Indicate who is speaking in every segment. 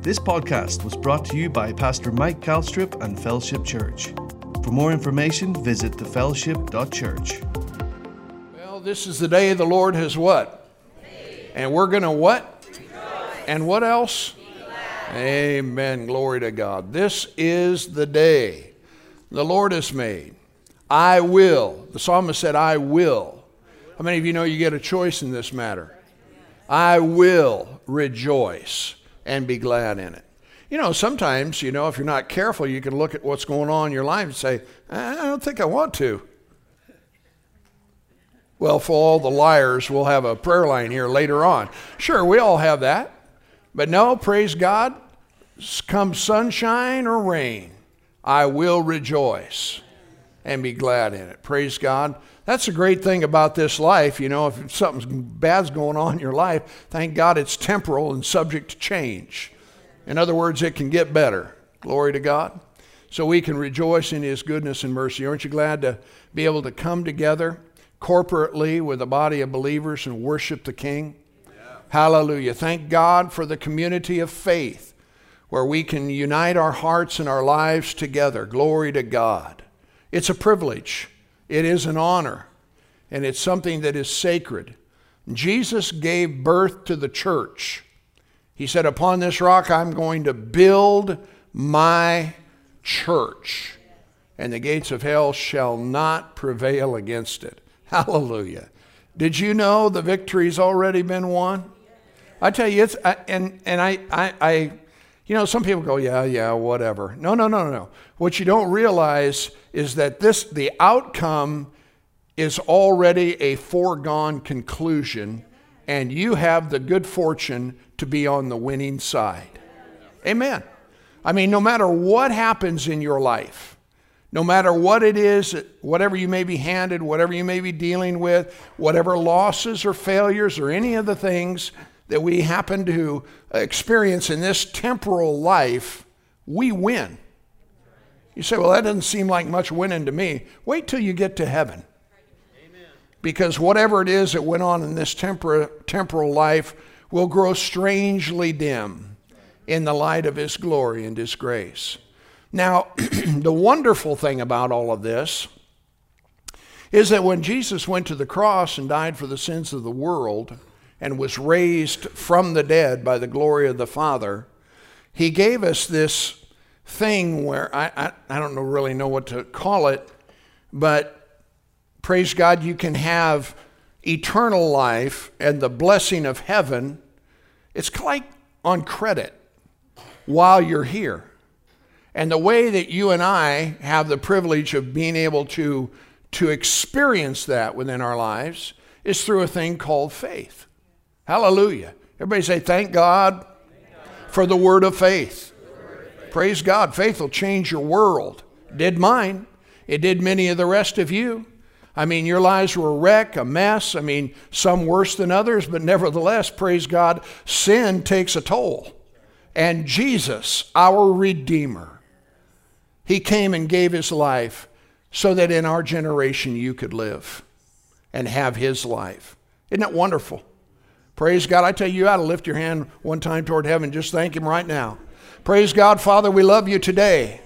Speaker 1: This podcast was brought to you by Pastor Mike Kalstrup and Fellowship Church. For more information, visit thefellowship.church.
Speaker 2: Well, this is the day the Lord has what? And we're going to what? And what else? Amen. Glory to God. This is the day the Lord has made. I will. The psalmist said, I will. How many of you know you get a choice in this matter? I will rejoice and be glad in it. You know, sometimes, you know, if you're not careful, you can look at what's going on in your life and say, I don't think I want to. Well, for all the liars, we'll have a prayer line here later on. Sure, we all have that. But no, praise God, come sunshine or rain, I will rejoice and be glad in it. Praise God. That's a great thing about this life. You know, if something bad's going on in your life, thank God it's temporal and subject to change. In other words, it can get better. Glory to God. So we can rejoice in His goodness and mercy. Aren't you glad to be able to come together corporately with a body of believers and worship the King? Yeah. Hallelujah. Thank God for the community of faith where we can unite our hearts and our lives together. Glory to God. It's a privilege. It is an honor, and it's something that is sacred. Jesus gave birth to the church. He said, Upon this rock I'm going to build my church, and the gates of hell shall not prevail against it. Hallelujah. Did you know the victory's already been won? I tell you, it's, I, and, and I, I, I, you know, some people go, yeah, yeah, whatever. No, no, no, no. What you don't realize is that this, the outcome is already a foregone conclusion, and you have the good fortune to be on the winning side. Amen. I mean, no matter what happens in your life, no matter what it is, whatever you may be handed, whatever you may be dealing with, whatever losses or failures or any of the things that we happen to experience in this temporal life, we win. You say, well, that doesn't seem like much winning to me. Wait till you get to heaven. Because whatever it is that went on in this tempor- temporal life will grow strangely dim in the light of His glory and His grace. Now, the wonderful thing about all of this is that when Jesus went to the cross and died for the sins of the world and was raised from the dead by the glory of the Father, He gave us this thing where I, I, I don't know, really know what to call it, but praise God, you can have eternal life and the blessing of heaven. It's like on credit while you're here. And the way that you and I have the privilege of being able to, to experience that within our lives is through a thing called faith. Hallelujah. Everybody say, Thank God for the word of faith. Praise God. Faith will change your world. Did mine. It did many of the rest of you. I mean, your lives were a wreck, a mess. I mean, some worse than others, but nevertheless, praise God, sin takes a toll. And Jesus, our Redeemer, He came and gave His life so that in our generation you could live and have His life. Isn't that wonderful? Praise God. I tell you, you ought to lift your hand one time toward heaven. Just thank Him right now. Praise God, Father, we love you today.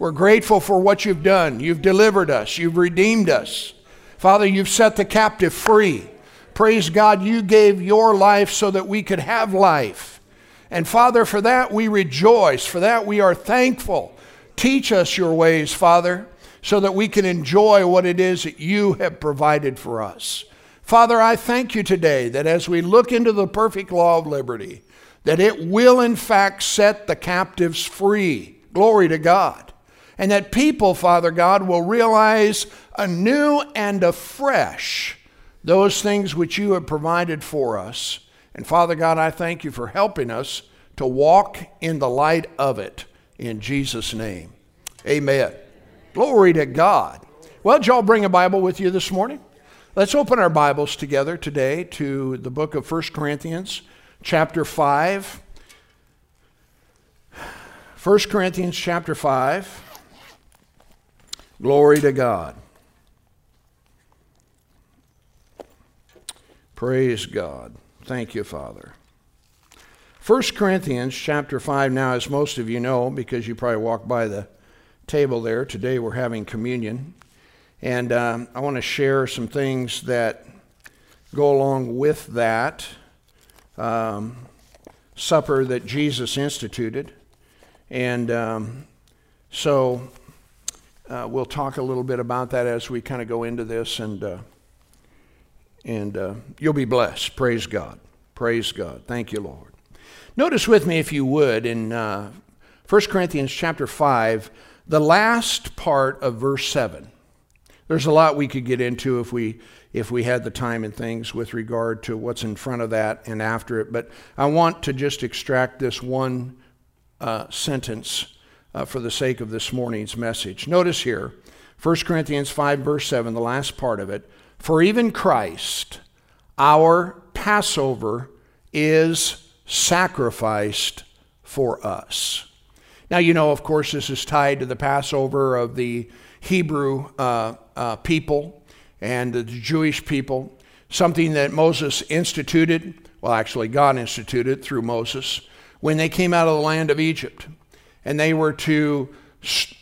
Speaker 2: We're grateful for what you've done. You've delivered us, you've redeemed us. Father, you've set the captive free. Praise God, you gave your life so that we could have life. And Father, for that we rejoice. For that we are thankful. Teach us your ways, Father, so that we can enjoy what it is that you have provided for us. Father, I thank you today that as we look into the perfect law of liberty, that it will in fact set the captives free. Glory to God. And that people, Father God, will realize anew and afresh those things which you have provided for us. And Father God, I thank you for helping us to walk in the light of it. In Jesus' name. Amen. Glory to God. Well, did y'all bring a Bible with you this morning? Let's open our Bibles together today to the book of 1 Corinthians chapter 5. 1 Corinthians chapter 5. Glory to God. Praise God. Thank you, Father. 1 Corinthians chapter 5 now, as most of you know, because you probably walked by the table there, today we're having communion. And um, I want to share some things that go along with that um, supper that Jesus instituted. And um, so uh, we'll talk a little bit about that as we kind of go into this, and, uh, and uh, you'll be blessed. Praise God. Praise God. Thank you, Lord. Notice with me, if you would, in uh, 1 Corinthians chapter 5, the last part of verse 7. There's a lot we could get into if we if we had the time and things with regard to what's in front of that and after it, but I want to just extract this one uh, sentence uh, for the sake of this morning's message. Notice here, 1 Corinthians 5, verse 7, the last part of it. For even Christ, our Passover, is sacrificed for us. Now, you know, of course, this is tied to the Passover of the Hebrew uh, uh, people and the Jewish people, something that Moses instituted, well, actually, God instituted through Moses, when they came out of the land of Egypt. And they were to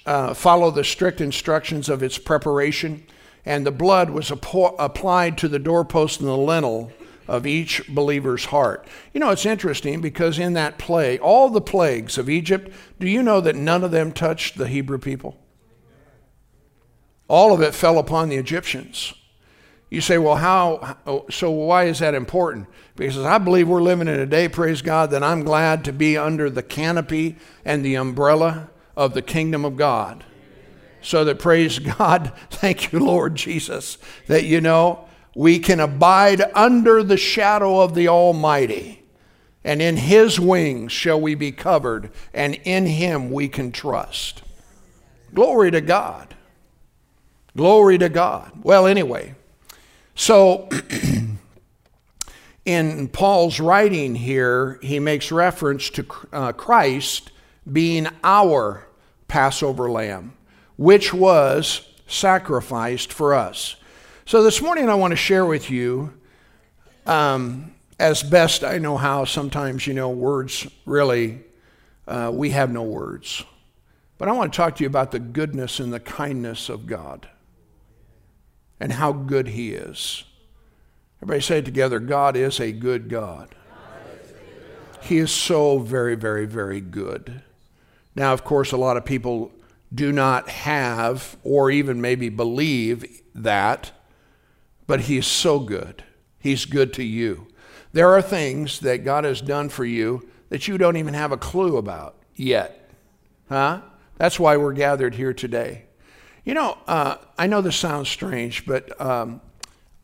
Speaker 2: uh, follow the strict instructions of its preparation, and the blood was applied to the doorpost and the lintel of each believer's heart. You know, it's interesting because in that plague, all the plagues of Egypt, do you know that none of them touched the Hebrew people? All of it fell upon the Egyptians. You say, well, how? Oh, so why is that important? Because I believe we're living in a day, praise God, that I'm glad to be under the canopy and the umbrella of the kingdom of God. So that, praise God, thank you, Lord Jesus, that you know, we can abide under the shadow of the Almighty, and in His wings shall we be covered, and in Him we can trust. Glory to God. Glory to God. Well, anyway, so in Paul's writing here, he makes reference to uh, Christ being our Passover lamb, which was sacrificed for us. So this morning I want to share with you, um, as best I know how, sometimes, you know, words really, uh, we have no words. But I want to talk to you about the goodness and the kindness of God and how good He is. Everybody say it together God is a good God. He is so very, very, very good. Now, of course, a lot of people do not have or even maybe believe that but He's so good. He's good to you. There are things that God has done for you that you don't even have a clue about yet. Huh? That's why we're gathered here today. You know, uh, I know this sounds strange, but um,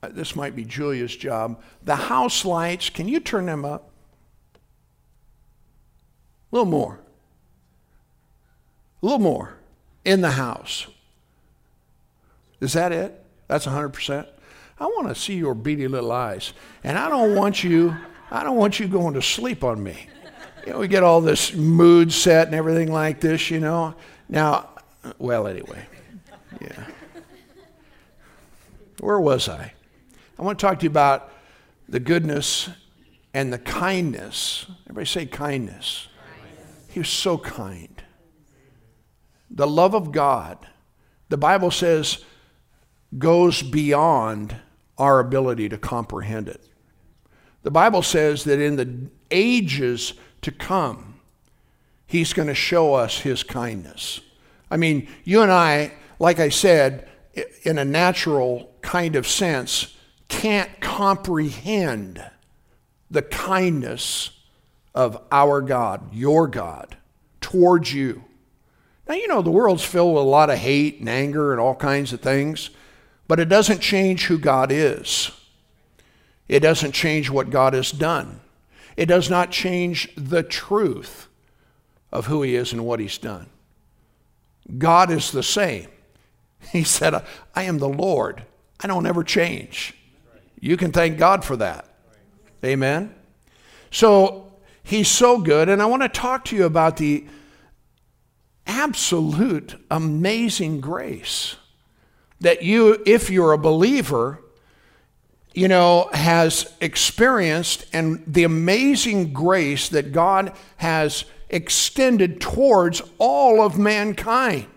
Speaker 2: this might be Julia's job. The house lights, can you turn them up? A little more. A little more in the house. Is that it? That's 100%? I want to see your beady little eyes. And I don't want you, I don't want you going to sleep on me. You know, we get all this mood set and everything like this, you know. Now, well, anyway, yeah. Where was I? I want to talk to you about the goodness and the kindness. Everybody say kindness. He was so kind. The love of God, the Bible says, goes beyond our ability to comprehend it. The Bible says that in the ages to come, He's going to show us His kindness. I mean, you and I, like I said, in a natural kind of sense, can't comprehend the kindness of our God, your God, towards you. Now, you know, the world's filled with a lot of hate and anger and all kinds of things. But it doesn't change who God is. It doesn't change what God has done. It does not change the truth of who He is and what He's done. God is the same. He said, I am the Lord. I don't ever change. You can thank God for that. Amen. So He's so good. And I want to talk to you about the absolute amazing grace that you, if you're a believer, you know, has experienced and the amazing grace that God has extended towards all of mankind.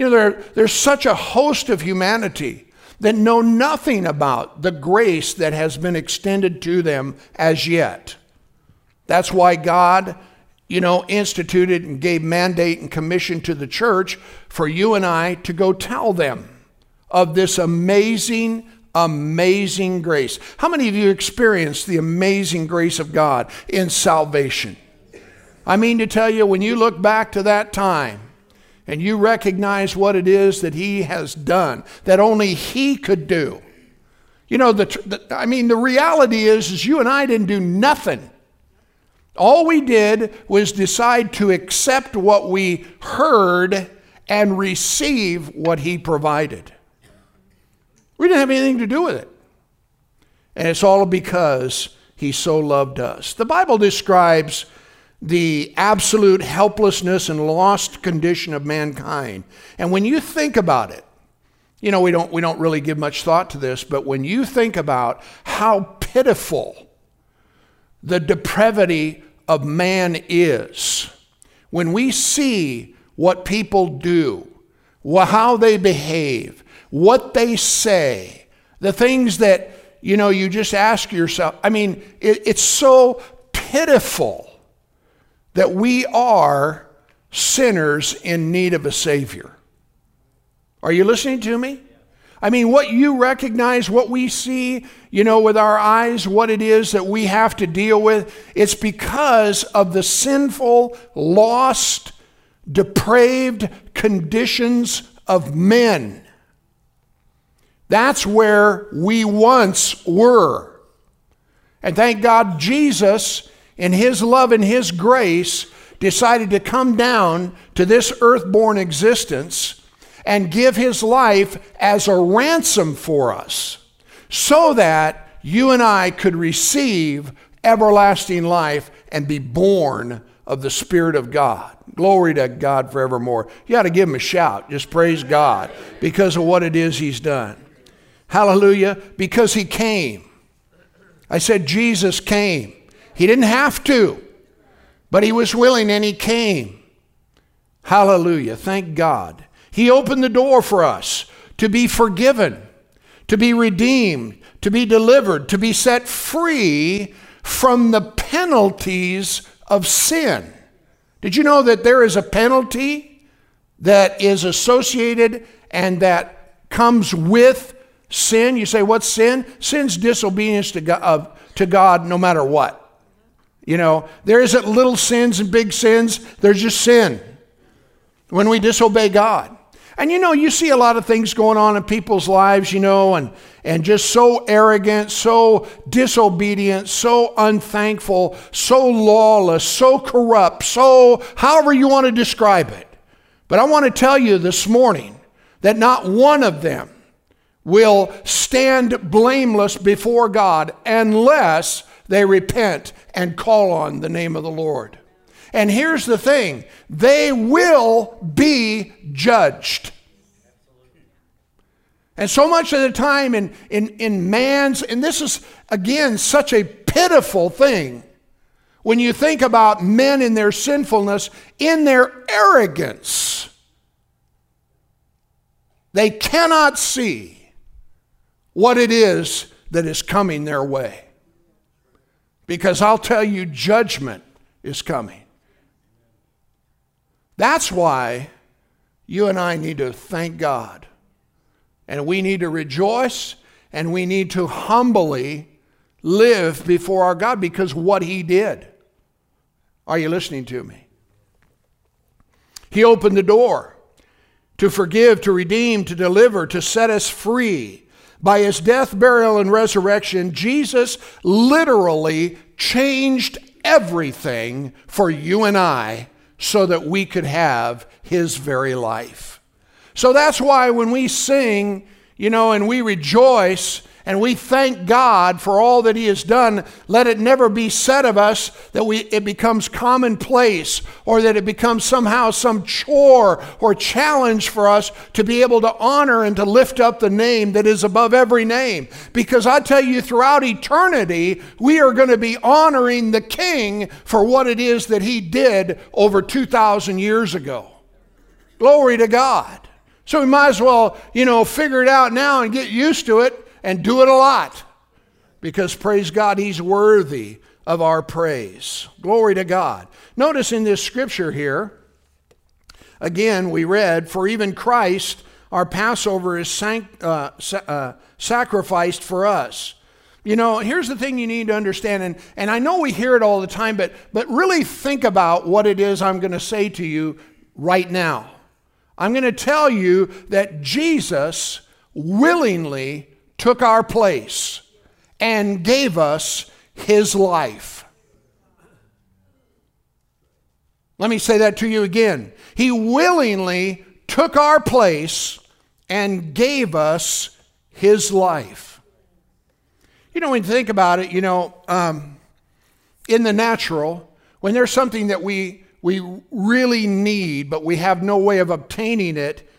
Speaker 2: You know, there, there's such a host of humanity that know nothing about the grace that has been extended to them as yet. That's why God, you know, instituted and gave mandate and commission to the church for you and I to go tell them of this amazing, amazing grace. How many of you experienced the amazing grace of God in salvation? I mean to tell you, when you look back to that time, and you recognize what it is that He has done that only He could do. You know, the, the, I mean, the reality is, is you and I didn't do nothing. All we did was decide to accept what we heard and receive what He provided. We didn't have anything to do with it. And it's all because He so loved us. The Bible describes the absolute helplessness and lost condition of mankind. And when you think about it, you know, we don't, we don't really give much thought to this, but when you think about how pitiful the depravity of man is, when we see what people do, how they behave, what they say, the things that, you know, you just ask yourself, I mean, it, it's so pitiful that we are sinners in need of a Savior. Are you listening to me? I mean, what you recognize, what we see, you know, with our eyes, what it is that we have to deal with, it's because of the sinful, lost, depraved conditions of men. That's where we once were. And thank God Jesus in His love and His grace, decided to come down to this earthborn existence and give His life as a ransom for us so that you and I could receive everlasting life and be born of the Spirit of God. Glory to God forevermore. You ought to give him a shout. Just praise God because of what it is he's done. Hallelujah. Because he came. I said, Jesus came. He didn't have to, but he was willing and he came. Hallelujah. Thank God. He opened the door for us to be forgiven, to be redeemed, to be delivered, to be set free from the penalties of sin. Did you know that there is a penalty that is associated and that comes with sin? You say, What's sin? Sin's disobedience to God, to God no matter what. You know, there isn't little sins and big sins, there's just sin when we disobey God. And you know, you see a lot of things going on in people's lives, you know, and, and just so arrogant, so disobedient, so unthankful, so lawless, so corrupt, so however you want to describe it. But I want to tell you this morning that not one of them will stand blameless before God unless they repent and call on the name of the Lord. And here's the thing they will be judged. And so much of the time in, in, in man's, and this is again such a pitiful thing when you think about men in their sinfulness, in their arrogance. They cannot see what it is that is coming their way because I'll tell you, judgment is coming. That's why you and I need to thank God. And we need to rejoice and we need to humbly live before our God because what He did. Are you listening to me? He opened the door to forgive, to redeem, to deliver, to set us free by his death, burial, and resurrection, Jesus literally changed everything for you and I so that we could have his very life. So that's why when we sing, you know, and we rejoice and we thank God for all that He has done, let it never be said of us that we, it becomes commonplace or that it becomes somehow some chore or challenge for us to be able to honor and to lift up the name that is above every name. Because I tell you, throughout eternity, we are going to be honoring the King for what it is that He did over 2,000 years ago. Glory to God. So we might as well, you know, figure it out now and get used to it and do it a lot. Because praise God, He's worthy of our praise. Glory to God. Notice in this scripture here, again, we read, For even Christ, our Passover, is sanct- uh, sa- uh, sacrificed for us. You know, here's the thing you need to understand, and, and I know we hear it all the time, but, but really think about what it is I'm going to say to you right now. I'm going to tell you that Jesus willingly took our place and gave us his life. Let me say that to you again. He willingly took our place and gave us his life. You know, when you think about it, you know, um, in the natural, when there's something that we, we really need, but we have no way of obtaining it,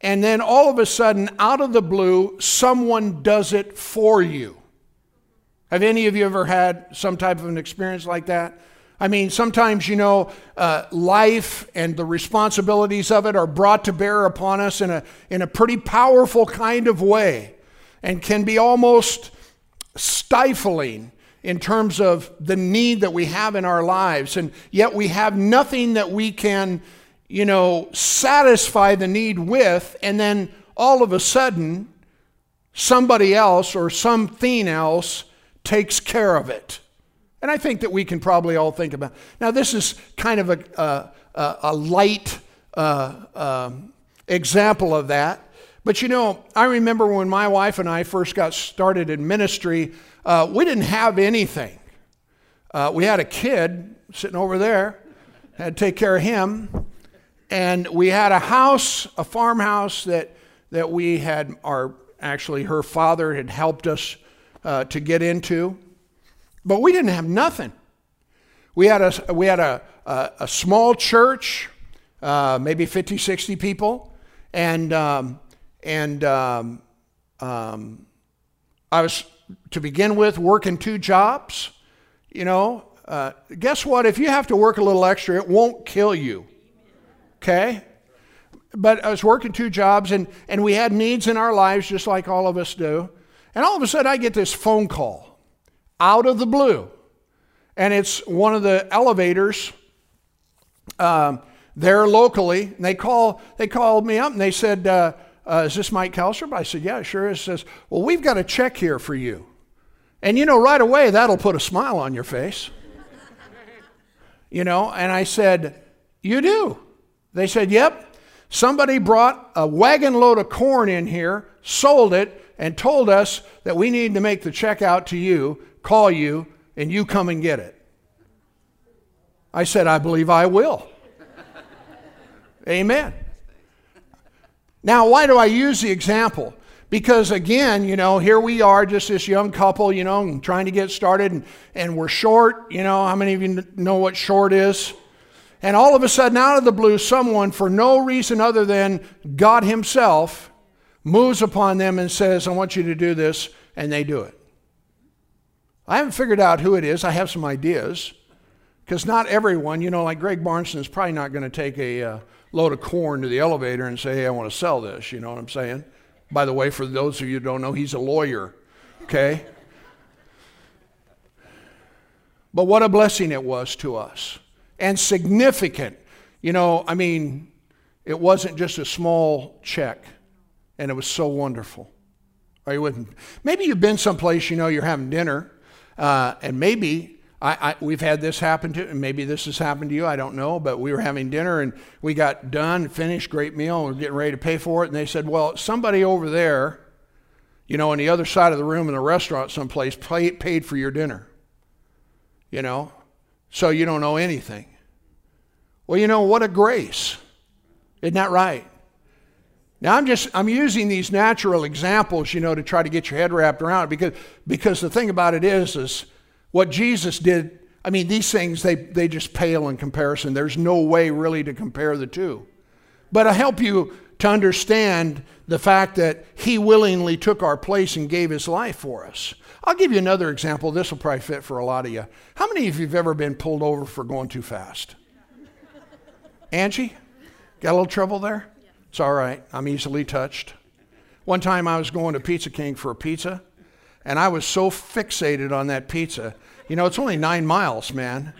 Speaker 2: and then all of a sudden, out of the blue, someone does it for you. Have any of you ever had some type of an experience like that? I mean, sometimes, you know, uh, life and the responsibilities of it are brought to bear upon us in a, in a pretty powerful kind of way and can be almost stifling in terms of the need that we have in our lives. And yet we have nothing that we can you know, satisfy the need with, and then all of a sudden, somebody else or something else takes care of it. And I think that we can probably all think about. Now, this is kind of a, a, a light uh, um, example of that. But you know, I remember when my wife and I first got started in ministry, uh, we didn't have anything. Uh, we had a kid sitting over there, had to take care of him. And we had a house, a farmhouse that, that we had, our, actually, her father had helped us uh, to get into. But we didn't have nothing. We had a, we had a, a, a small church, uh, maybe 50, 60 people. And, um, and um, um, I was, to begin with, working two jobs. You know, uh, guess what? If you have to work a little extra, it won't kill you okay? But I was working two jobs and, and we had needs in our lives just like all of us do. And all of a sudden I get this phone call out of the blue. And it's one of the elevators um, there locally. And they, call, they called me up and they said, uh, uh, Is this Mike Kalstrup? I said, Yeah, sure is. Says, Well, we've got a check here for you. And you know, right away, that'll put a smile on your face. you know, and I said, You do. They said, Yep, somebody brought a wagon load of corn in here, sold it, and told us that we need to make the check out to you, call you, and you come and get it. I said, I believe I will. Amen. Now, why do I use the example? Because again, you know, here we are, just this young couple, you know, trying to get started, and, and we're short. You know, how many of you know what short is? And all of a sudden, out of the blue, someone, for no reason other than God Himself, moves upon them and says, I want you to do this, and they do it. I haven't figured out who it is. I have some ideas. Because not everyone, you know, like Greg Barnson is probably not going to take a uh, load of corn to the elevator and say, hey, I want to sell this. You know what I'm saying? By the way, for those of you who don't know, he's a lawyer. Okay? But what a blessing it was to us and significant. You know, I mean, it wasn't just a small check, and it was so wonderful. Are you with me? Maybe you've been someplace, you know, you're having dinner, uh, and maybe I, I, we've had this happen to, and maybe this has happened to you, I don't know, but we were having dinner and we got done, finished, great meal, and we're getting ready to pay for it, and they said, Well, somebody over there, you know, on the other side of the room in a restaurant someplace pay, paid for your dinner. You know, so you don't know anything. Well, you know, what a grace. Isn't that right? Now I'm just I'm using these natural examples, you know, to try to get your head wrapped around it because because the thing about it is is what Jesus did, I mean, these things they they just pale in comparison. There's no way really to compare the two. But I help you to understand the fact that he willingly took our place and gave his life for us. I'll give you another example. This will probably fit for a lot of you. How many of you have ever been pulled over for going too fast? Angie? Got a little trouble there? It's all right. I'm easily touched. One time I was going to Pizza King for a pizza, and I was so fixated on that pizza. You know, it's only nine miles, man.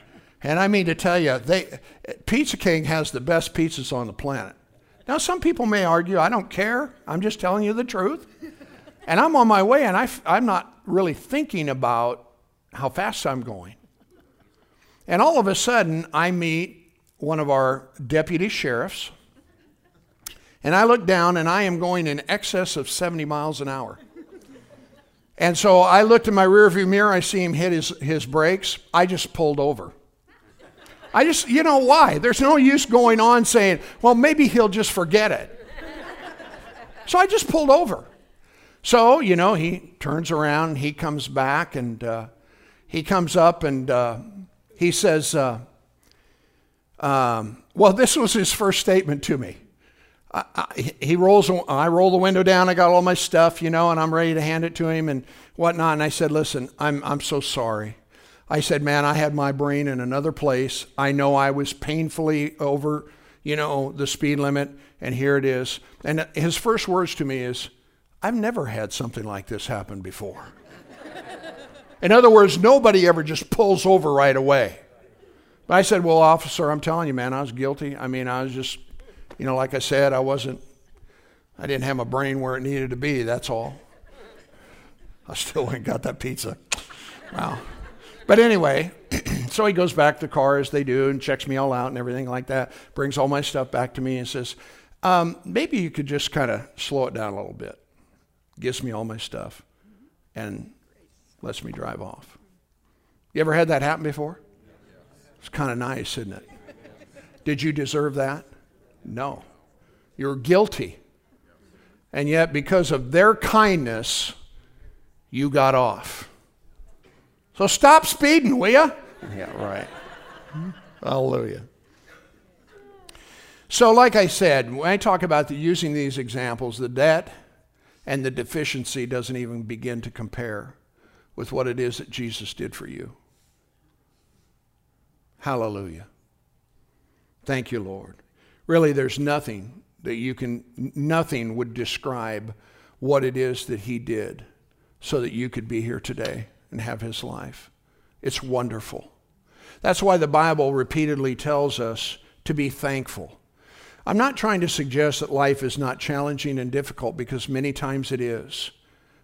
Speaker 2: And I mean to tell you, they, Pizza King has the best pizzas on the planet. Now, some people may argue, I don't care. I'm just telling you the truth. And I'm on my way, and I, I'm not really thinking about how fast I'm going. And all of a sudden, I meet one of our deputy sheriffs and I look down and I am going in excess of 70 miles an hour. And so I looked in my rearview mirror, I see him hit his, his brakes. I just pulled over. I just, you know why? There's no use going on saying, well, maybe he'll just forget it. So I just pulled over. So, you know, he turns around, he comes back, and uh, he comes up and uh, he says, uh, um, well, this was his first statement to me. I, I, he rolls, I roll the window down. I got all my stuff, you know, and I'm ready to hand it to him and whatnot. And I said, listen, I'm, I'm so sorry. I said, man, I had my brain in another place. I know I was painfully over, you know, the speed limit, and here it is. And his first words to me is, I've never had something like this happen before. in other words, nobody ever just pulls over right away. But I said, well, officer, I'm telling you, man, I was guilty. I mean, I was just you know, like I said, I wasn't, I didn't have my brain where it needed to be, that's all. I still and got that pizza. Wow. But anyway, so he goes back to the car as they do and checks me all out and everything like that, brings all my stuff back to me and says, um, maybe you could just kind of slow it down a little bit. Gives me all my stuff and lets me drive off. You ever had that happen before? It's kind of nice, isn't it? Did you deserve that? No. You're guilty. And yet, because of their kindness, you got off. So stop speeding, will you? Yeah, right. Hallelujah. So, like I said, when I talk about the, using these examples, the debt and the deficiency doesn't even begin to compare with what it is that Jesus did for you. Hallelujah. Thank you, Lord. Really, there's nothing that you can, nothing would describe what it is that he did so that you could be here today and have his life. It's wonderful. That's why the Bible repeatedly tells us to be thankful. I'm not trying to suggest that life is not challenging and difficult because many times it is.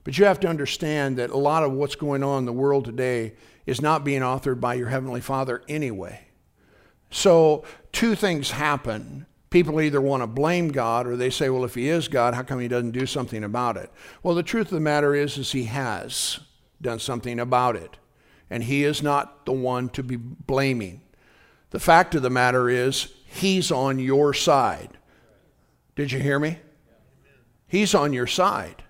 Speaker 2: But you have to understand that a lot of what's going on in the world today is not being authored by your Heavenly Father anyway. So, two things happen people either want to blame God or they say, well, if he is God, how come he doesn't do something about it? Well, the truth of the matter is, is he has done something about it. And he is not the one to be blaming. The fact of the matter is, he's on your side. Did you hear me? He's on your side.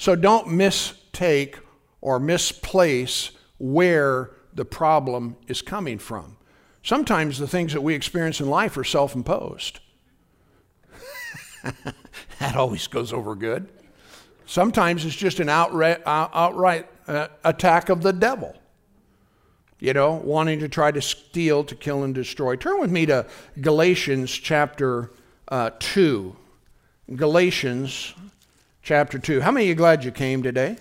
Speaker 2: So don't mistake or misplace where the problem is coming from. Sometimes the things that we experience in life are self imposed. that always goes over good. Sometimes it's just an outright, outright uh, attack of the devil, you know, wanting to try to steal, to kill, and destroy. Turn with me to Galatians chapter uh, 2. Galatians chapter 2. How many of you glad you came today?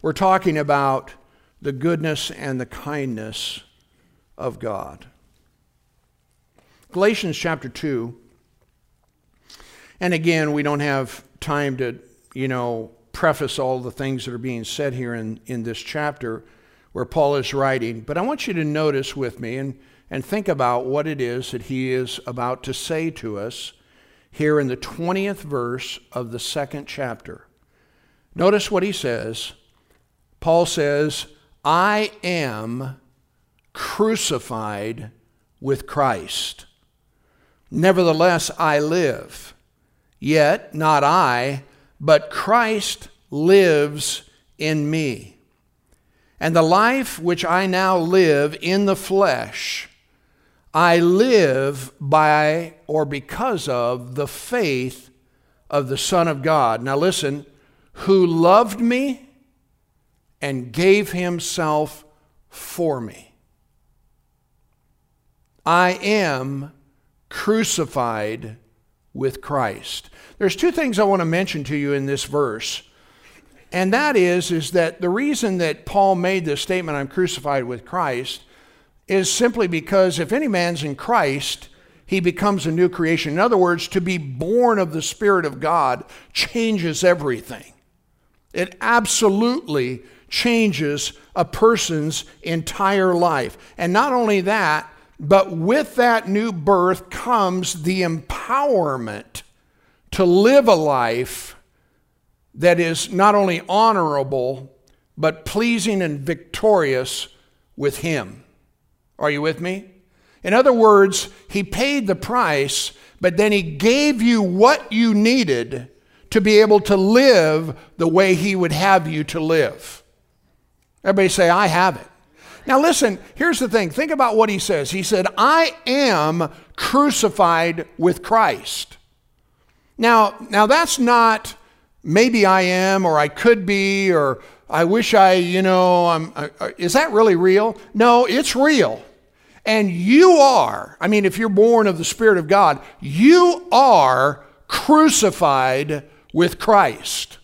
Speaker 2: We're talking about the goodness and the kindness of God. Galatians chapter 2. And again, we don't have time to, you know, preface all the things that are being said here in, in this chapter where Paul is writing. But I want you to notice with me and, and think about what it is that he is about to say to us here in the 20th verse of the second chapter. Notice what he says. Paul says, I am crucified with Christ. Nevertheless, I live. Yet not I, but Christ lives in me. And the life which I now live in the flesh, I live by or because of the faith of the Son of God. Now listen, who loved me and gave himself for me. I am crucified with Christ. There's two things I want to mention to you in this verse. And that is is that the reason that Paul made this statement I'm crucified with Christ is simply because if any man's in Christ, he becomes a new creation. In other words, to be born of the Spirit of God changes everything. It absolutely changes a person's entire life. And not only that, but with that new birth comes the empowerment to live a life that is not only honorable, but pleasing and victorious with Him. Are you with me? In other words, He paid the price, but then He gave you what you needed to be able to live the way He would have you to live. Everybody say, I have it. Now, listen, here's the thing. Think about what he says. He said, I am crucified with Christ. Now, now that's not maybe I am or I could be or I wish I, you know, I'm, I, is that really real? No, it's real. And you are, I mean, if you're born of the Spirit of God, you are crucified with Christ.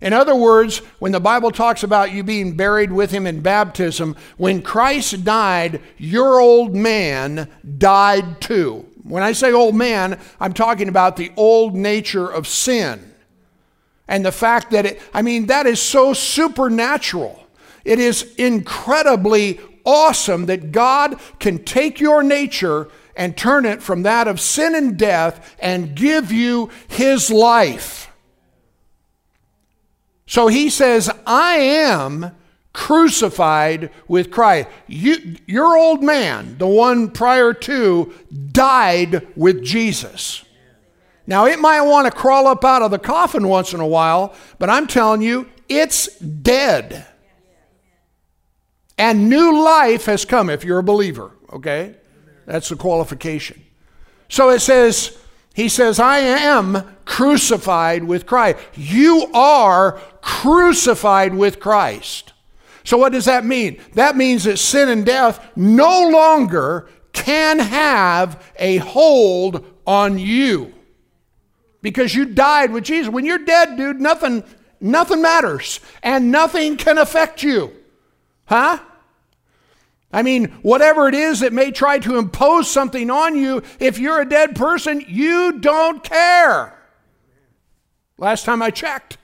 Speaker 2: In other words, when the Bible talks about you being buried with him in baptism, when Christ died, your old man died too. When I say old man, I'm talking about the old nature of sin. And the fact that it, I mean, that is so supernatural. It is incredibly awesome that God can take your nature and turn it from that of sin and death and give you his life. So he says, I am crucified with Christ. You, your old man, the one prior to, died with Jesus. Now, it might want to crawl up out of the coffin once in a while, but I'm telling you, it's dead. And new life has come if you're a believer, okay? That's the qualification. So it says, he says, I am crucified with Christ. You are crucified with Christ. So, what does that mean? That means that sin and death no longer can have a hold on you because you died with Jesus. When you're dead, dude, nothing, nothing matters and nothing can affect you. Huh? I mean, whatever it is that may try to impose something on you, if you're a dead person, you don't care. Last time I checked,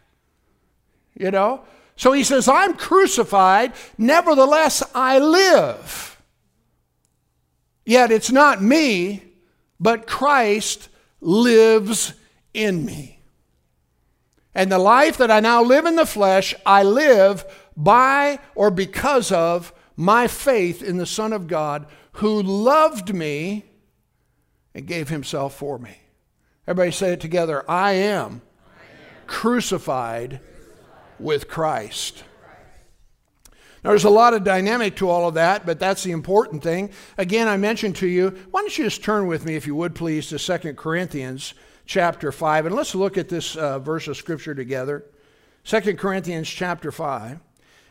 Speaker 2: you know? So he says, I'm crucified, nevertheless I live. Yet it's not me, but Christ lives in me. And the life that I now live in the flesh, I live by or because of my faith in the Son of God who loved me and gave himself for me. Everybody say it together I am, crucified with Christ. Now, there's a lot of dynamic to all of that, but that's the important thing. Again, I mentioned to you, why don't you just turn with me, if you would please, to 2 Corinthians chapter 5, and let's look at this uh, verse of Scripture together. 2 Corinthians chapter 5.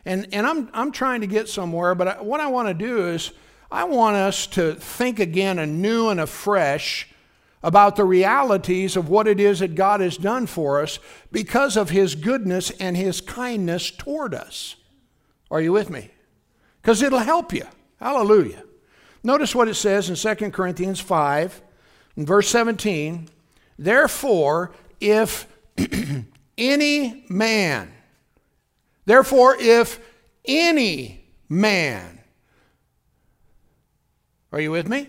Speaker 2: And, and I'm, I'm trying to get somewhere, but I, what I want to do is I want us to think again anew and afresh about the realities of what it is that God has done for us because of His goodness and His kindness toward us. Are you with me? Because it'll help you. Hallelujah. Notice what it says in 2 Corinthians 5, in verse 17. Therefore, if any man Therefore, if any man, are you with me?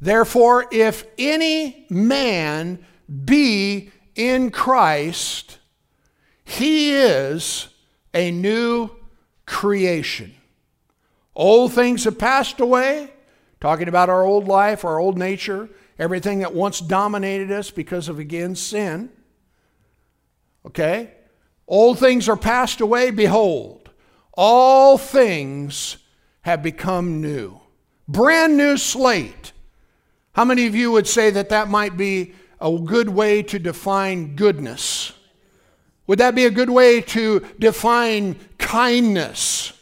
Speaker 2: Therefore, if any man be in Christ, he is a new creation. Old things have passed away, talking about our old life, our old nature, everything that once dominated us because of, again, sin. Okay? Old things are passed away. Behold, all things have become new. Brand new slate. How many of you would say that that might be a good way to define goodness? Would that be a good way to define kindness?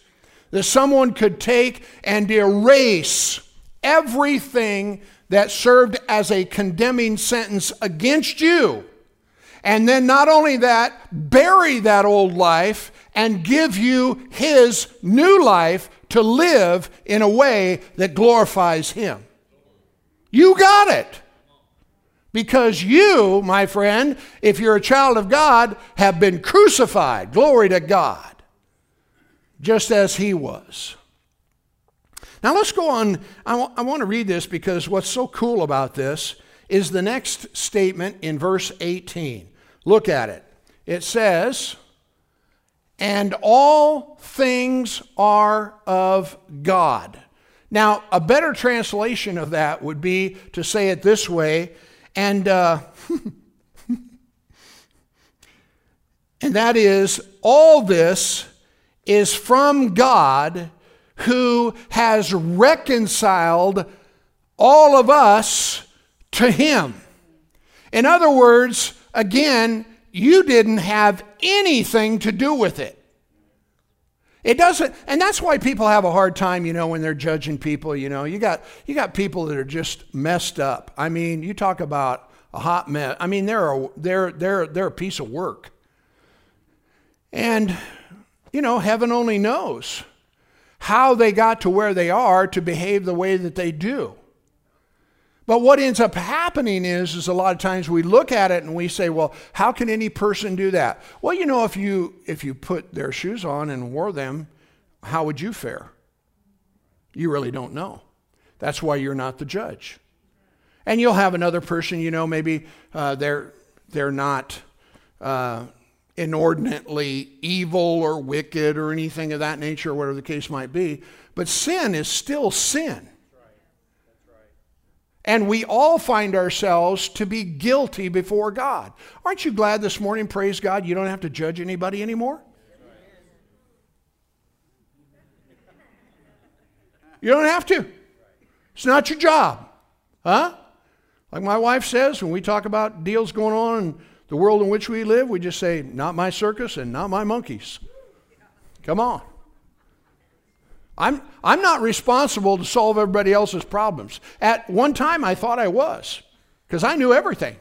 Speaker 2: That someone could take and erase everything that served as a condemning sentence against you. And then not only that, bury that old life and give you his new life to live in a way that glorifies him. You got it. Because you, my friend, if you're a child of God, have been crucified. Glory to God. Just as he was. Now let's go on. I, w- I want to read this because what's so cool about this is the next statement in verse 18. Look at it. It says, and all things are of God. Now, a better translation of that would be to say it this way, and uh, and that is all this is from God who has reconciled all of us to Him. In other words, again, you didn't have anything to do with it. It doesn't, and that's why people have a hard time, you know, when they're judging people. You know, you got you got people that are just messed up. I mean, you talk about a hot mess. I mean, they're a, they're they're they're a piece of work. And you know, heaven only knows how they got to where they are to behave the way that they do. But what ends up happening is, is a lot of times we look at it and we say, well, how can any person do that? Well, you know, if you if you put their shoes on and wore them, how would you fare? You really don't know. That's why you're not the judge. And you'll have another person, you know, maybe uh, they're they're not uh, inordinately evil or wicked or anything of that nature, or whatever the case might be. But sin is still sin. And we all find ourselves to be guilty before God. Aren't you glad this morning, praise God, you don't have to judge anybody anymore? You don't have to. It's not your job. Huh? Like my wife says, when we talk about deals going on in the world in which we live, we just say, not my circus and not my monkeys. Come on. I'm, I'm not responsible to solve everybody else's problems. At one time, I thought I was because I knew everything.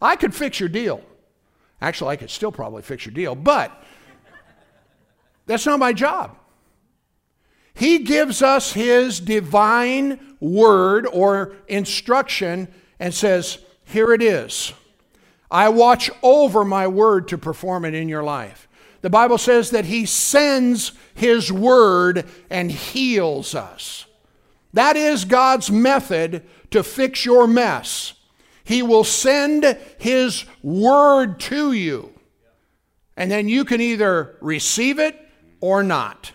Speaker 2: I could fix your deal. Actually, I could still probably fix your deal, but that's not my job. He gives us His divine word or instruction and says, Here it is. I watch over my word to perform it in your life. The Bible says that He sends His Word and heals us. That is God's method to fix your mess. He will send His Word to you, and then you can either receive it or not.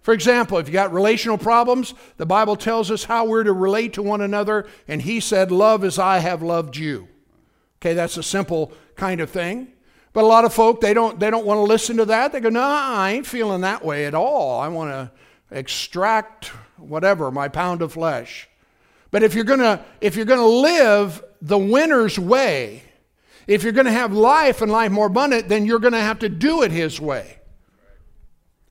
Speaker 2: For example, if you got relational problems, the Bible tells us how we're to relate to one another, and He said, Love as I have loved you. Okay, that's a simple kind of thing. But a lot of folk, they don't, they don't want to listen to that. They go, no, I ain't feeling that way at all. I want to extract whatever, my pound of flesh. But if you're gonna, if you're gonna live the winner's way, if you're gonna have life and life more abundant, then you're gonna have to do it his way.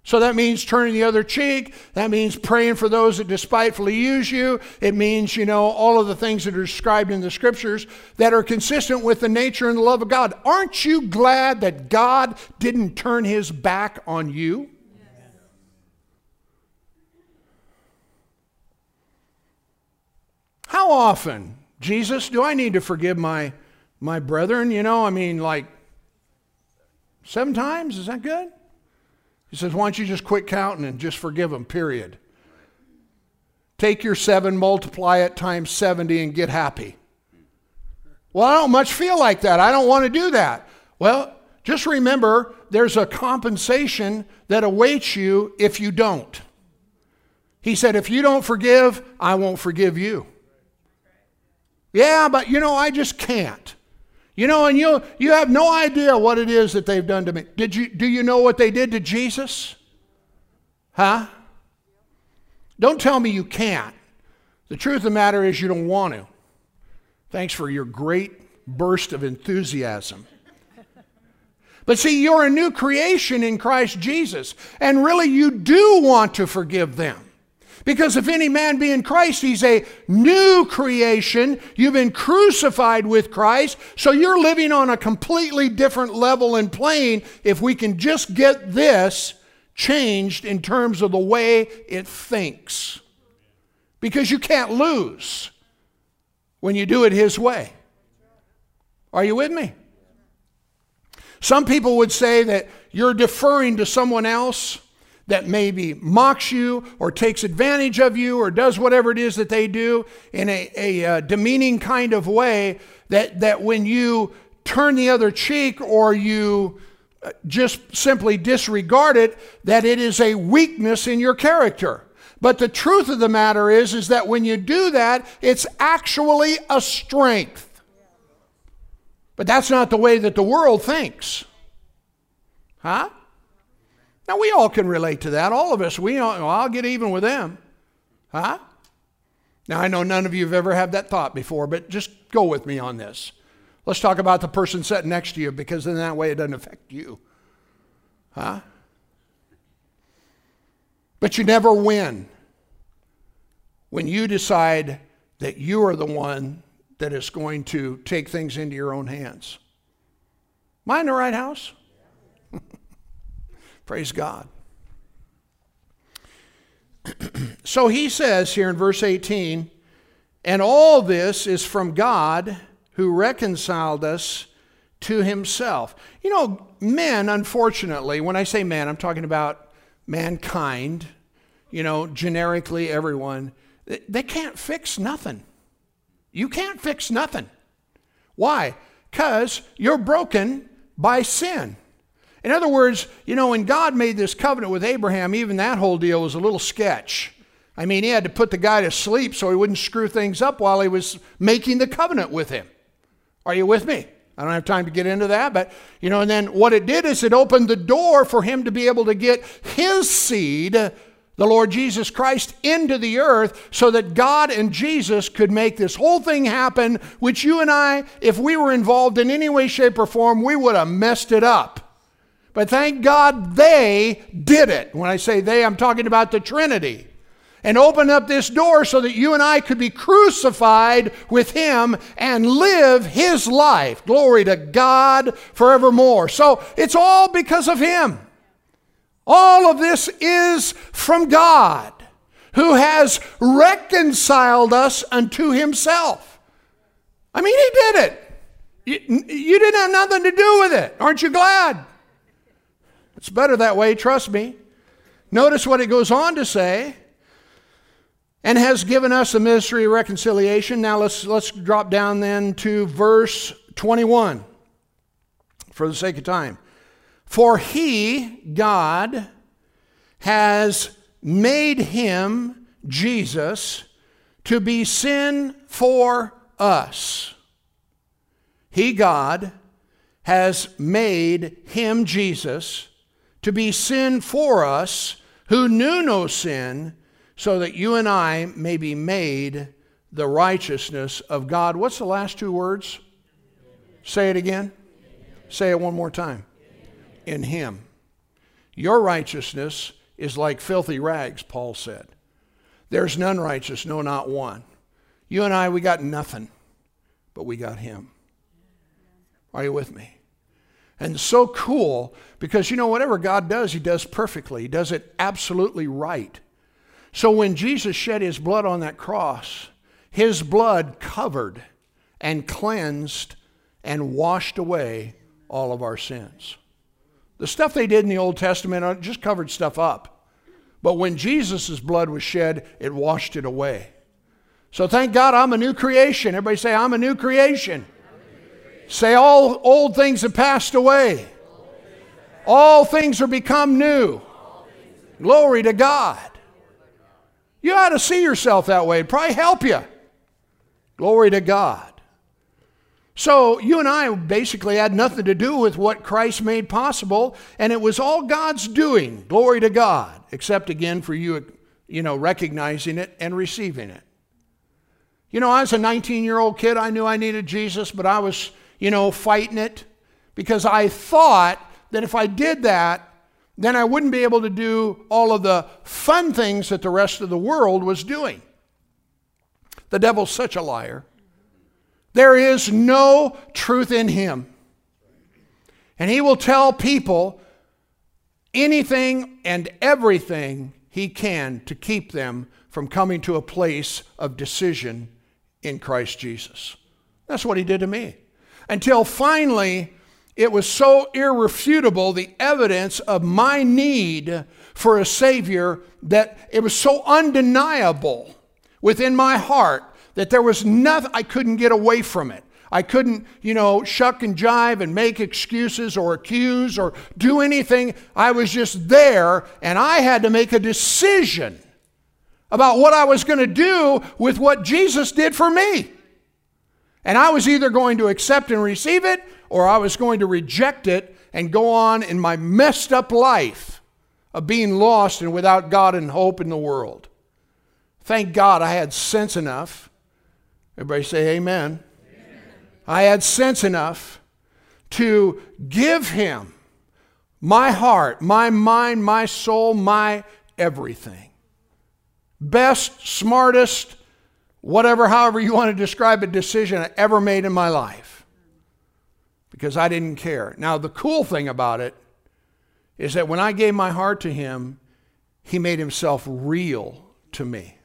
Speaker 2: So that means turning the other cheek. That means praying for those that despitefully use you. It means, you know, all of the things that are described in the scriptures that are consistent with the nature and the love of God. Aren't you glad that God didn't turn his back on you? How often, Jesus, do I need to forgive my, my brethren? You know, I mean, like seven times? Is that good? He says, Why don't you just quit counting and just forgive them, period? Take your seven, multiply it times 70, and get happy. Well, I don't much feel like that. I don't want to do that. Well, just remember there's a compensation that awaits you if you don't. He said, If you don't forgive, I won't forgive you. Yeah, but you know, I just can't. You know, and you you have no idea what it is that they've done to me. Did you do you know what they did to Jesus? Huh? Don't tell me you can't. The truth of the matter is you don't want to. Thanks for your great burst of enthusiasm. But see, you're a new creation in Christ Jesus, and really you do want to forgive them. Because if any man be in Christ, he's a new creation. You've been crucified with Christ, so you're living on a completely different level and plane if we can just get this changed in terms of the way it thinks. Because you can't lose when you do it His way. Are you with me? Some people would say that you're deferring to someone else that maybe mocks you or takes advantage of you or does whatever it is that they do in a, a, a, uh, demeaning kind of way, that, that when you turn the other cheek or you uh, just simply disregard it, that it is a weakness in your character. But the truth of the matter is, is that when you do that, it's actually a strength. But that's not the way that the world thinks. Huh? Now, we all can relate to that. All of us, we all, well, I'll get even with them. Huh? Now, I know none of you have ever had that thought before, but just go with me on this. Let's talk about the person sitting next to you because then that way it doesn't affect you. Huh? But you never win when you decide that you are the one that is going to take things into your own hands. Am I in the right house? Praise God. so he says here in verse 18, and all this is from God who reconciled us to himself. You know, men, unfortunately, when I say men, I'm talking about mankind, you know, generically everyone, they can't fix nothing. You can't fix nothing. Why? Because you're broken by sin. In other words, you know, when God made this covenant with Abraham, even that whole deal was a little sketch. I mean, he had to put the guy to sleep so he wouldn't screw things up while he was making the covenant with him. Are you with me? I don't have time to get into that, but you know, and then what it did is it opened the door for him to be able to get his seed, the Lord Jesus Christ, into the earth so that God and Jesus could make this whole thing happen, which you and I, if we were involved in any way, shape, or form, we would have messed it up. But thank God they did it. When I say they, I'm talking about the Trinity. And opened up this door so that you and I could be crucified with Him and live His life. Glory to God forevermore. So it's all because of Him. All of this is from God who has reconciled us unto Himself. I mean, He did it. You, you didn't have nothing to do with it. Aren't you glad? It's better that way, trust me. Notice what it goes on to say and has given us a ministry of reconciliation. Now let's, let's drop down then to verse 21 for the sake of time. For he, God, has made him, Jesus, to be sin for us. He, God, has made him, Jesus, to be sin for us who knew no sin, so that you and I may be made the righteousness of God. What's the last two words? Say it again. Say it one more time. In Him. Your righteousness is like filthy rags, Paul said. There's none righteous, no, not one. You and I, we got nothing, but we got Him. Are you with me? And so cool because you know, whatever God does, He does perfectly. He does it absolutely right. So when Jesus shed His blood on that cross, His blood covered and cleansed and washed away all of our sins. The stuff they did in the Old Testament uh, just covered stuff up. But when Jesus' blood was shed, it washed it away. So thank God I'm a new creation. Everybody say, I'm a new creation. Say, all old things have passed away. All things are become new. Glory to God. You ought to see yourself that way. It'd probably help you. Glory to God. So you and I basically had nothing to do with what Christ made possible, and it was all God's doing. Glory to God. Except again for you, you know, recognizing it and receiving it. You know, as a 19 year old kid, I knew I needed Jesus, but I was, you know, fighting it because I thought that if I did that, then I wouldn't be able to do all of the fun things that the rest of the world was doing. The devil's such a liar. There is no truth in him. And he will tell people anything and everything he can to keep them from coming to a place of decision in Christ Jesus. That's what he did to me. Until finally, it was so irrefutable, the evidence of my need for a Savior, that it was so undeniable within my heart that there was nothing, I couldn't get away from it. I couldn't, you know, shuck and jive and make excuses or accuse or do anything. I was just there and I had to make a decision about what I was going to do with what Jesus did for me. And I was either going to accept and receive it or I was going to reject it and go on in my messed up life of being lost and without God and hope in the world. Thank God I had sense enough. Everybody say amen. amen. I had sense enough to give him my heart, my mind, my soul, my everything. Best, smartest, whatever, however you want to describe a decision I ever made in my life because I didn't care. Now, the cool thing about it is that when I gave my heart to Him, He made Himself real to me.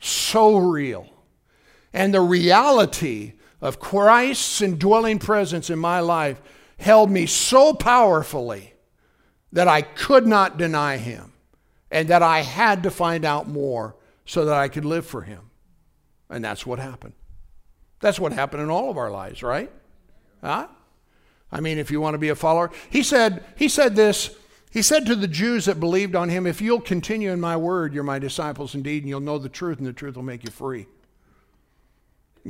Speaker 2: So real. And the reality of Christ's indwelling presence in my life held me so powerfully that I could not deny Him and that I had to find out more so that I could live for Him. And that's what happened. That's what happened in all of our lives, right? Huh? I mean, if you want to be a follower. He said, he said this. He said to the Jews that believed on him, If you'll continue in my word, you're my disciples indeed, and you'll know the truth, and the truth will make you free.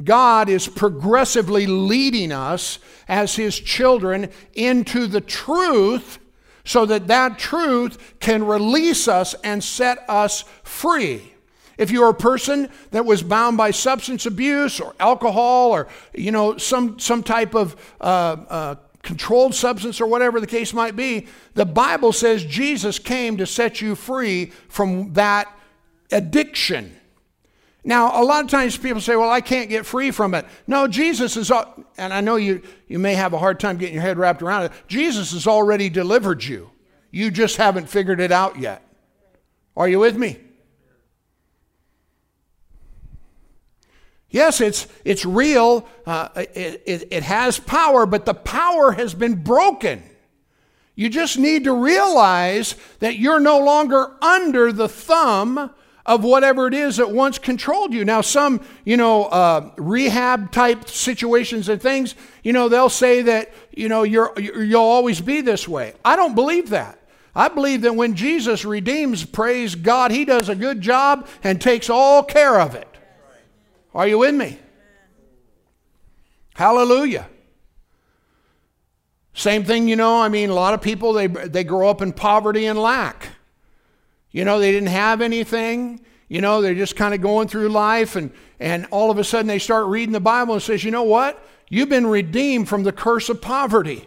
Speaker 2: God is progressively leading us as his children into the truth so that that truth can release us and set us free. If you're a person that was bound by substance abuse or alcohol or you know some some type of uh, uh, controlled substance or whatever the case might be, the Bible says Jesus came to set you free from that addiction. Now, a lot of times people say, well, I can't get free from it. No, Jesus is, and I know you, you may have a hard time getting your head wrapped around it. Jesus has already delivered you. You just haven't figured it out yet. Are you with me? Yes, it's, it's real, uh, it, it, it has power, but the power has been broken. You just need to realize that you're no longer under the thumb of whatever it is that once controlled you. Now, some, you know, uh, rehab type situations and things, you know, they'll say that, you know, you're, you'll always be this way. I don't believe that. I believe that when Jesus redeems, praise God, He does a good job and takes all care of it. Are you with me? Hallelujah. Same thing, you know, I mean, a lot of people, they, they grow up in poverty and lack. You know, they didn't have anything. You know, they're just kind of going through life, and, and all of a sudden they start reading the Bible and says, you know what? You've been redeemed from the curse of poverty.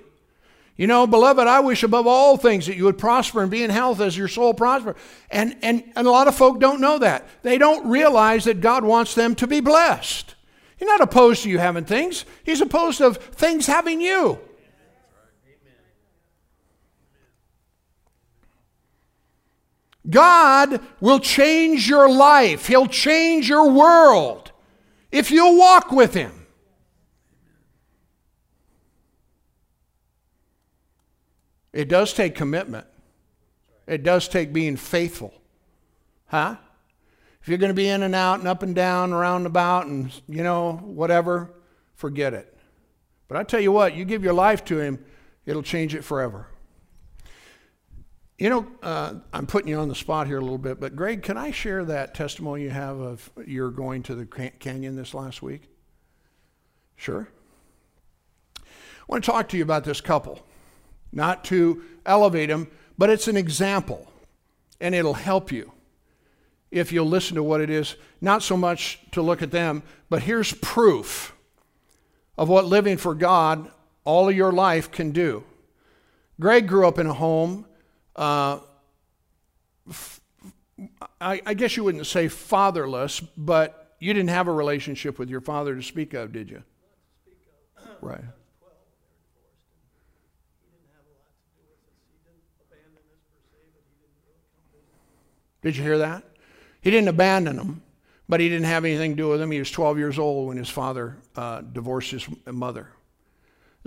Speaker 2: You know, beloved, I wish above all things that you would prosper and be in health as your soul prosper. And, and, and a lot of folk don't know that. They don't realize that God wants them to be blessed. He's not opposed to you having things, He's opposed to things having you. God will change your life. He'll change your world if you'll walk with Him. It does take commitment. It does take being faithful. Huh? If you're going to be in and out and up and down, around about, and, you know, whatever, forget it. But I tell you what, you give your life to Him, it'll change it forever. You know, uh, I'm putting you on the spot here a little bit, but Greg, can I share that testimony you have of your going to the canyon this last week? Sure. I want to talk to you about this couple, not to elevate them, but it's an example, and it'll help you if you'll listen to what it is. Not so much to look at them, but here's proof of what living for God all of your life can do. Greg grew up in a home uh, I, I guess you wouldn't say fatherless, but you didn't have a relationship with your father to speak of, did you? Right. Did you hear that? He didn't abandon them, but he didn't have anything to do with them. He was 12 years old when his father uh, divorced his mother.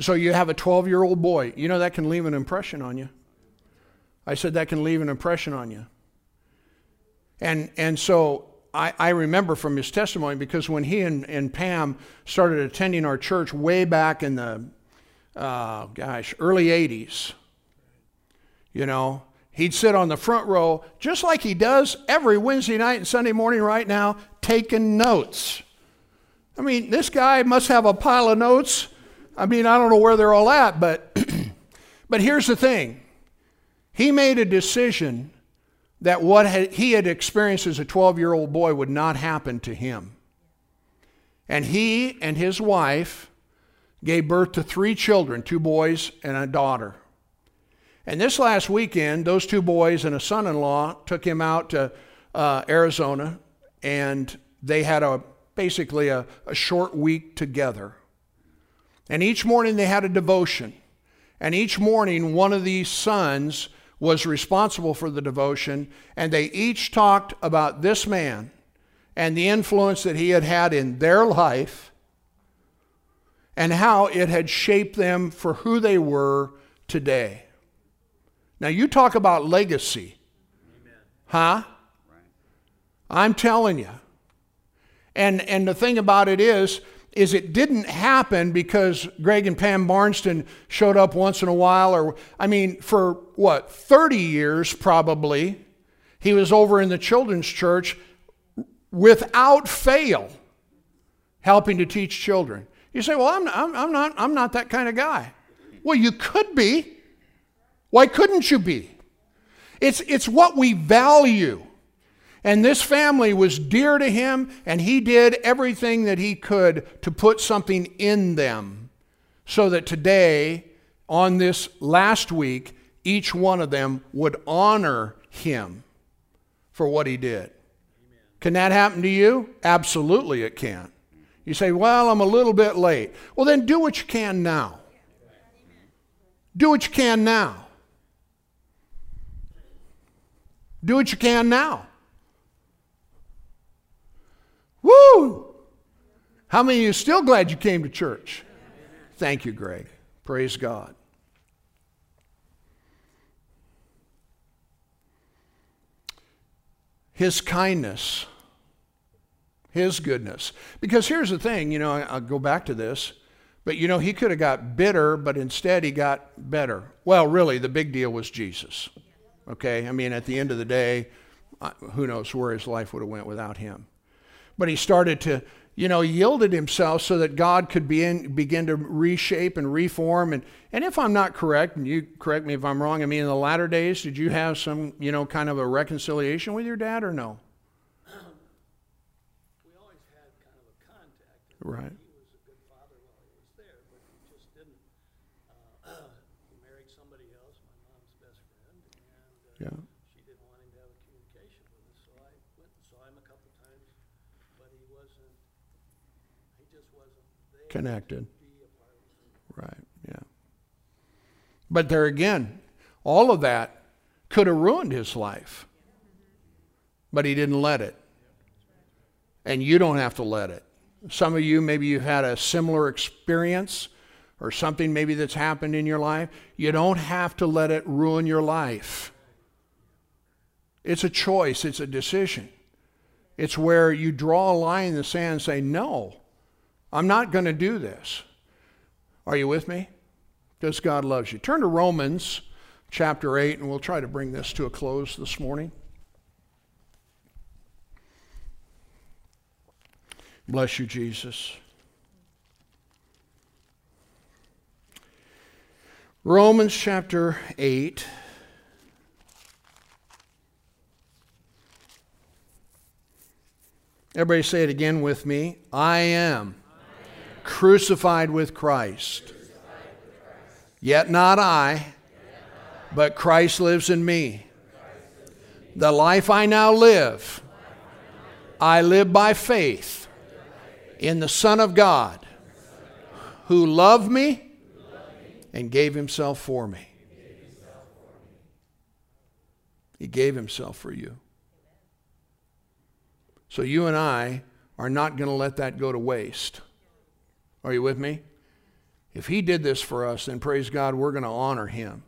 Speaker 2: So you have a 12 year old boy. You know that can leave an impression on you. I said that can leave an impression on you. And, and so I, I remember from his testimony because when he and, and Pam started attending our church way back in the, uh, gosh, early 80s, you know, he'd sit on the front row just like he does every Wednesday night and Sunday morning right now, taking notes. I mean, this guy must have a pile of notes. I mean, I don't know where they're all at, but, but here's the thing he made a decision that what he had experienced as a 12 year old boy would not happen to him. And he and his wife gave birth to three children two boys and a daughter. And this last weekend, those two boys and a son in law took him out to uh, Arizona, and they had a basically a, a short week together. And each morning they had a devotion. And each morning, one of these sons was responsible for the devotion, and they each talked about this man and the influence that he had had in their life and how it had shaped them for who they were today. Now, you talk about legacy. Amen. Huh? Right. I'm telling you. And, and the thing about it is, is it didn't happen because Greg and Pam Barnston showed up once in a while, or, I mean, for what, 30 years probably, he was over in the children's church without fail helping to teach children. You say, well, I'm, I'm, I'm, not, I'm not that kind of guy. Well, you could be. Why couldn't you be? It's, it's what we value. And this family was dear to him, and he did everything that he could to put something in them so that today, on this last week, each one of them would honor him for what he did. Can that happen to you? Absolutely, it can. You say, Well, I'm a little bit late. Well, then do what you can now. Do what you can now. Do what you can now. Woo! How many of you still glad you came to church? Thank you, Greg. Praise God. His kindness, His goodness. Because here's the thing, you know, I'll go back to this, but you know, he could have got bitter, but instead he got better. Well, really, the big deal was Jesus. Okay? I mean, at the end of the day, who knows where his life would have went without him but he started to, you know, yielded himself so that God could be in, begin to reshape and reform. And, and if I'm not correct, and you correct me if I'm wrong, I mean, in the latter days, did you have some, you know, kind of a reconciliation with your dad or no?
Speaker 3: We always had kind of a contact.
Speaker 2: Right.
Speaker 3: He was a good father while he was there, but he just didn't. Uh, he married somebody else, my mom's best friend, and uh, yeah.
Speaker 2: Connected. Right, yeah. But there again, all of that could have ruined his life. But he didn't let it. And you don't have to let it. Some of you, maybe you've had a similar experience or something maybe that's happened in your life. You don't have to let it ruin your life. It's a choice, it's a decision. It's where you draw a line in the sand and say, no, I'm not going to do this. Are you with me? Because God loves you. Turn to Romans chapter 8, and we'll try to bring this to a close this morning. Bless you, Jesus. Romans chapter 8. Everybody say it again with me. I am. Crucified, with Christ. Yet not I, but Christ lives in me. The life I now live, I live by faith in the Son of God who loved me and gave himself for me. He gave himself for you. So you and I are not going to let that go to waste. Are you with me? If he did this for us, then praise God, we're going to honor him.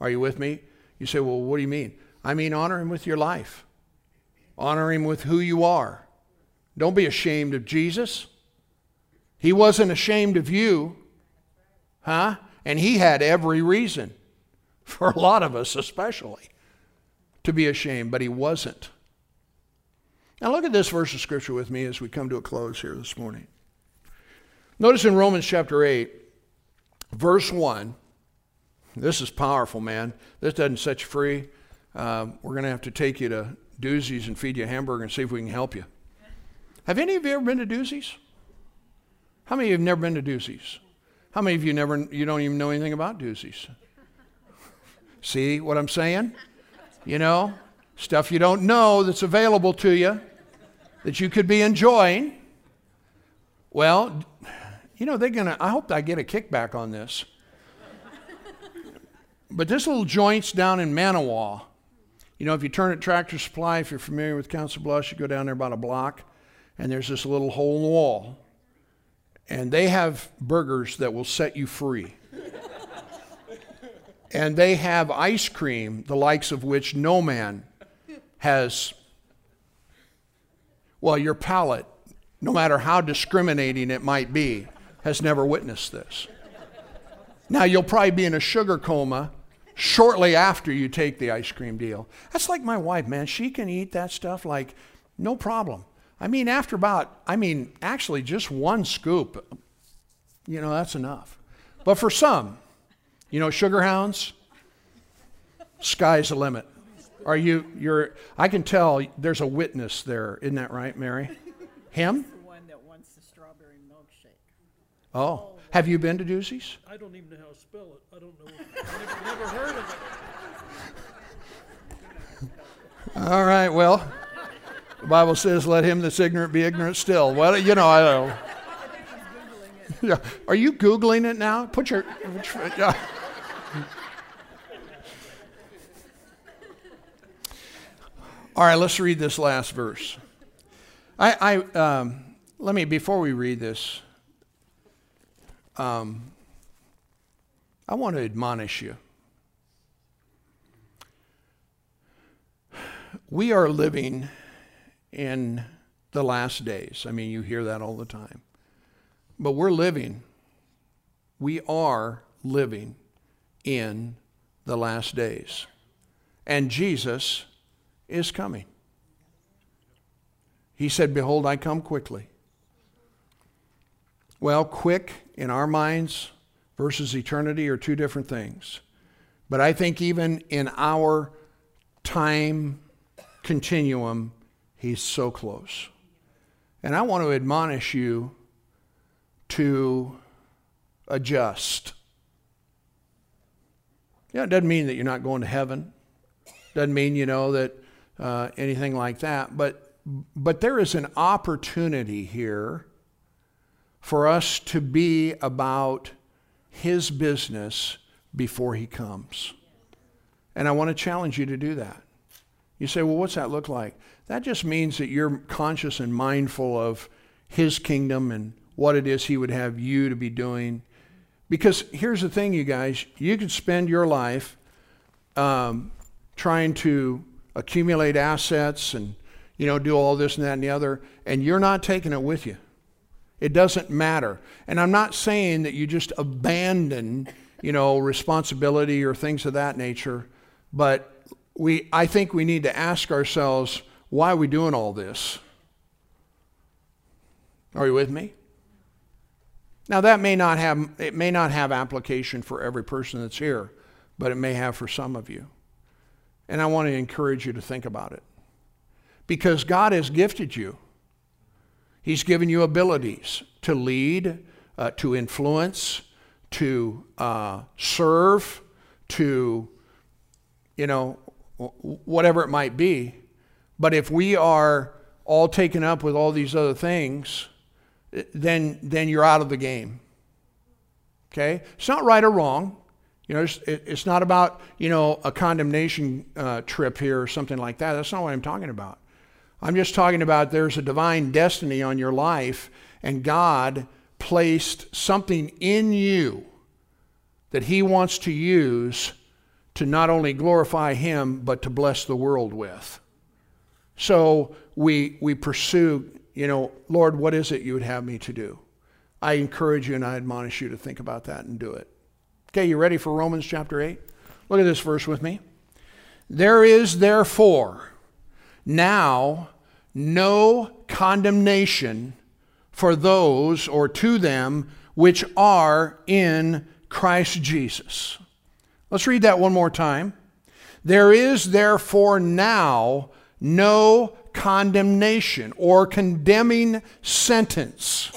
Speaker 2: Are you with me? You say, well, what do you mean? I mean, honor him with your life, honor him with who you are. Don't be ashamed of Jesus. He wasn't ashamed of you, huh? And he had every reason, for a lot of us especially, to be ashamed, but he wasn't. Now, look at this verse of scripture with me as we come to a close here this morning. Notice in Romans chapter 8, verse 1, this is powerful, man. This doesn't set you free. Uh, we're going to have to take you to Doozies and feed you a hamburger and see if we can help you. Have any of you ever been to Doozies? How many of you have never been to Doozies? How many of you never you don't even know anything about Doozies? See what I'm saying? You know, stuff you don't know that's available to you that you could be enjoying. Well, you know, they're going to I hope I get a kickback on this. But this little joint's down in Manawa. You know, if you turn at Tractor Supply, if you're familiar with Council Bluffs, you go down there about a block, and there's this little hole in the wall. And they have burgers that will set you free. and they have ice cream, the likes of which no man has. Well, your palate, no matter how discriminating it might be, has never witnessed this. Now, you'll probably be in a sugar coma shortly after you take the ice cream deal. That's like my wife, man. She can eat that stuff like no problem. I mean, after about, I mean, actually just one scoop, you know, that's enough. But for some, you know, sugar hounds, sky's the limit. Are you, you're, I can tell there's a witness there. Isn't that right, Mary? Him?
Speaker 4: The one that wants the strawberry milkshake.
Speaker 2: Oh. Have you been to Doozies?
Speaker 3: I don't even know how to spell it. I don't know. I've never, never heard of it.
Speaker 2: All right, well, the Bible says, let him that's ignorant be ignorant still. Well, you know, I don't know. Yeah. Are you Googling it now? Put your. Yeah. All right, let's read this last verse. I, I um, let me before we read this. Um, I want to admonish you. We are living in the last days. I mean, you hear that all the time. But we're living, we are living in the last days. And Jesus is coming. He said, Behold, I come quickly. Well, quick in our minds versus eternity are two different things. But I think even in our time continuum, he's so close. And I want to admonish you to adjust. Yeah, it doesn't mean that you're not going to heaven. Doesn't mean, you know, that uh, anything like that. But, but there is an opportunity here for us to be about his business before he comes. And I want to challenge you to do that. You say, well, what's that look like? That just means that you're conscious and mindful of his kingdom and what it is he would have you to be doing. Because here's the thing, you guys, you could spend your life um, trying to accumulate assets and you know do all this and that and the other, and you're not taking it with you. It doesn't matter. And I'm not saying that you just abandon you know, responsibility or things of that nature. But we, I think we need to ask ourselves, why are we doing all this? Are you with me? Now that may not have it may not have application for every person that's here, but it may have for some of you. And I want to encourage you to think about it. Because God has gifted you. He's given you abilities to lead, uh, to influence, to uh, serve, to, you know, whatever it might be. But if we are all taken up with all these other things, then, then you're out of the game. Okay? It's not right or wrong. You know, it's, it's not about, you know, a condemnation uh, trip here or something like that. That's not what I'm talking about. I'm just talking about there's a divine destiny on your life, and God placed something in you that He wants to use to not only glorify Him, but to bless the world with. So we, we pursue, you know, Lord, what is it you would have me to do? I encourage you and I admonish you to think about that and do it. Okay, you ready for Romans chapter 8? Look at this verse with me. There is therefore now no condemnation for those or to them which are in Christ Jesus. Let's read that one more time. There is therefore now no condemnation or condemning sentence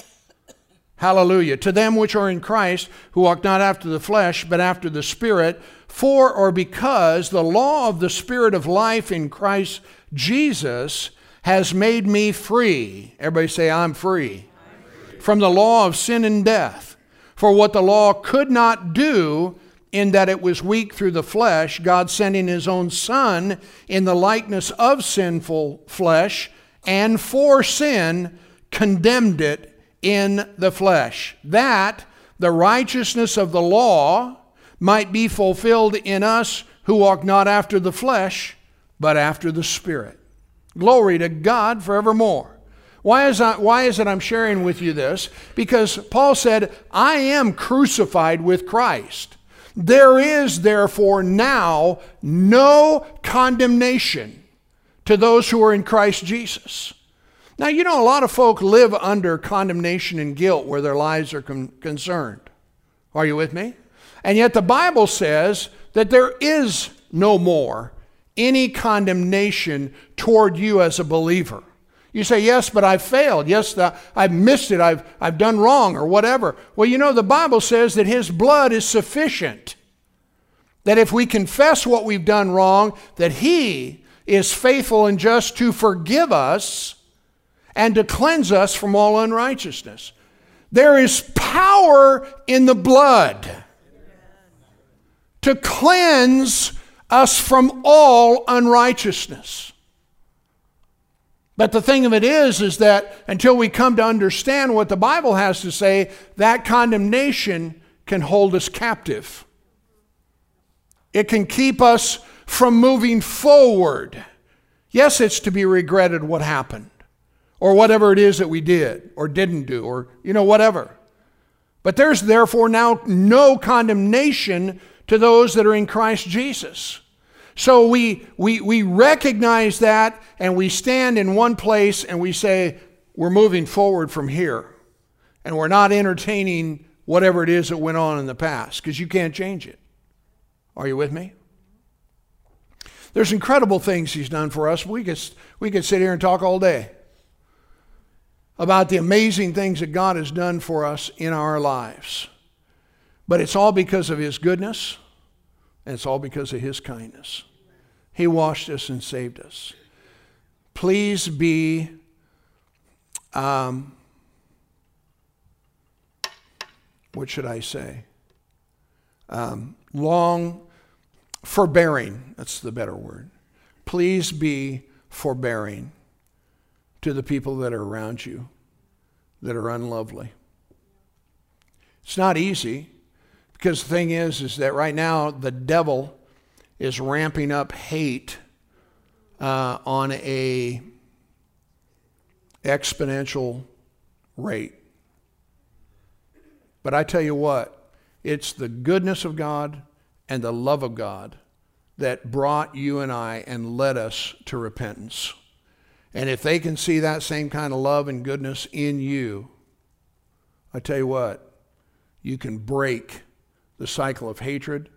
Speaker 2: Hallelujah. To them which are in Christ, who walk not after the flesh, but after the Spirit, for or because the law of the Spirit of life in Christ Jesus has made me free. Everybody say, I'm free. I'm free. From the law of sin and death. For what the law could not do, in that it was weak through the flesh, God sending his own Son in the likeness of sinful flesh, and for sin, condemned it in the flesh, that the righteousness of the law might be fulfilled in us who walk not after the flesh, but after the Spirit. Glory to God forevermore. Why is, I, why is it I'm sharing with you this? Because Paul said, I am crucified with Christ. There is therefore now no condemnation to those who are in Christ Jesus. Now, you know, a lot of folk live under condemnation and guilt where their lives are con- concerned. Are you with me? And yet the Bible says that there is no more any condemnation toward you as a believer. You say, yes, but I've failed. Yes, the, I've missed it. I've, I've done wrong or whatever. Well, you know, the Bible says that His blood is sufficient. That if we confess what we've done wrong, that He is faithful and just to forgive us and to cleanse us from all unrighteousness. There is power in the blood to cleanse us from all unrighteousness. But the thing of it is, is that until we come to understand what the Bible has to say, that condemnation can hold us captive. It can keep us from moving forward. Yes, it's to be regretted what happened or whatever it is that we did or didn't do or, you know, whatever. But there's therefore now no condemnation to those that are in Christ Jesus. So we, we, we recognize that and we stand in one place and we say, we're moving forward from here. And we're not entertaining whatever it is that went on in the past because you can't change it. Are you with me? There's incredible things he's done for us. We could, we could sit here and talk all day about the amazing things that God has done for us in our lives. But it's all because of His goodness, and it's all because of His kindness. He washed us and saved us. Please be um, what should I say? Um, long forbearing, that's the better word. Please be forbearing to the people that are around you that are unlovely. It's not easy because the thing is is that right now the devil is ramping up hate uh, on a exponential rate. But I tell you what, It's the goodness of God and the love of God that brought you and I and led us to repentance. And if they can see that same kind of love and goodness in you, I tell you what, you can break the cycle of hatred.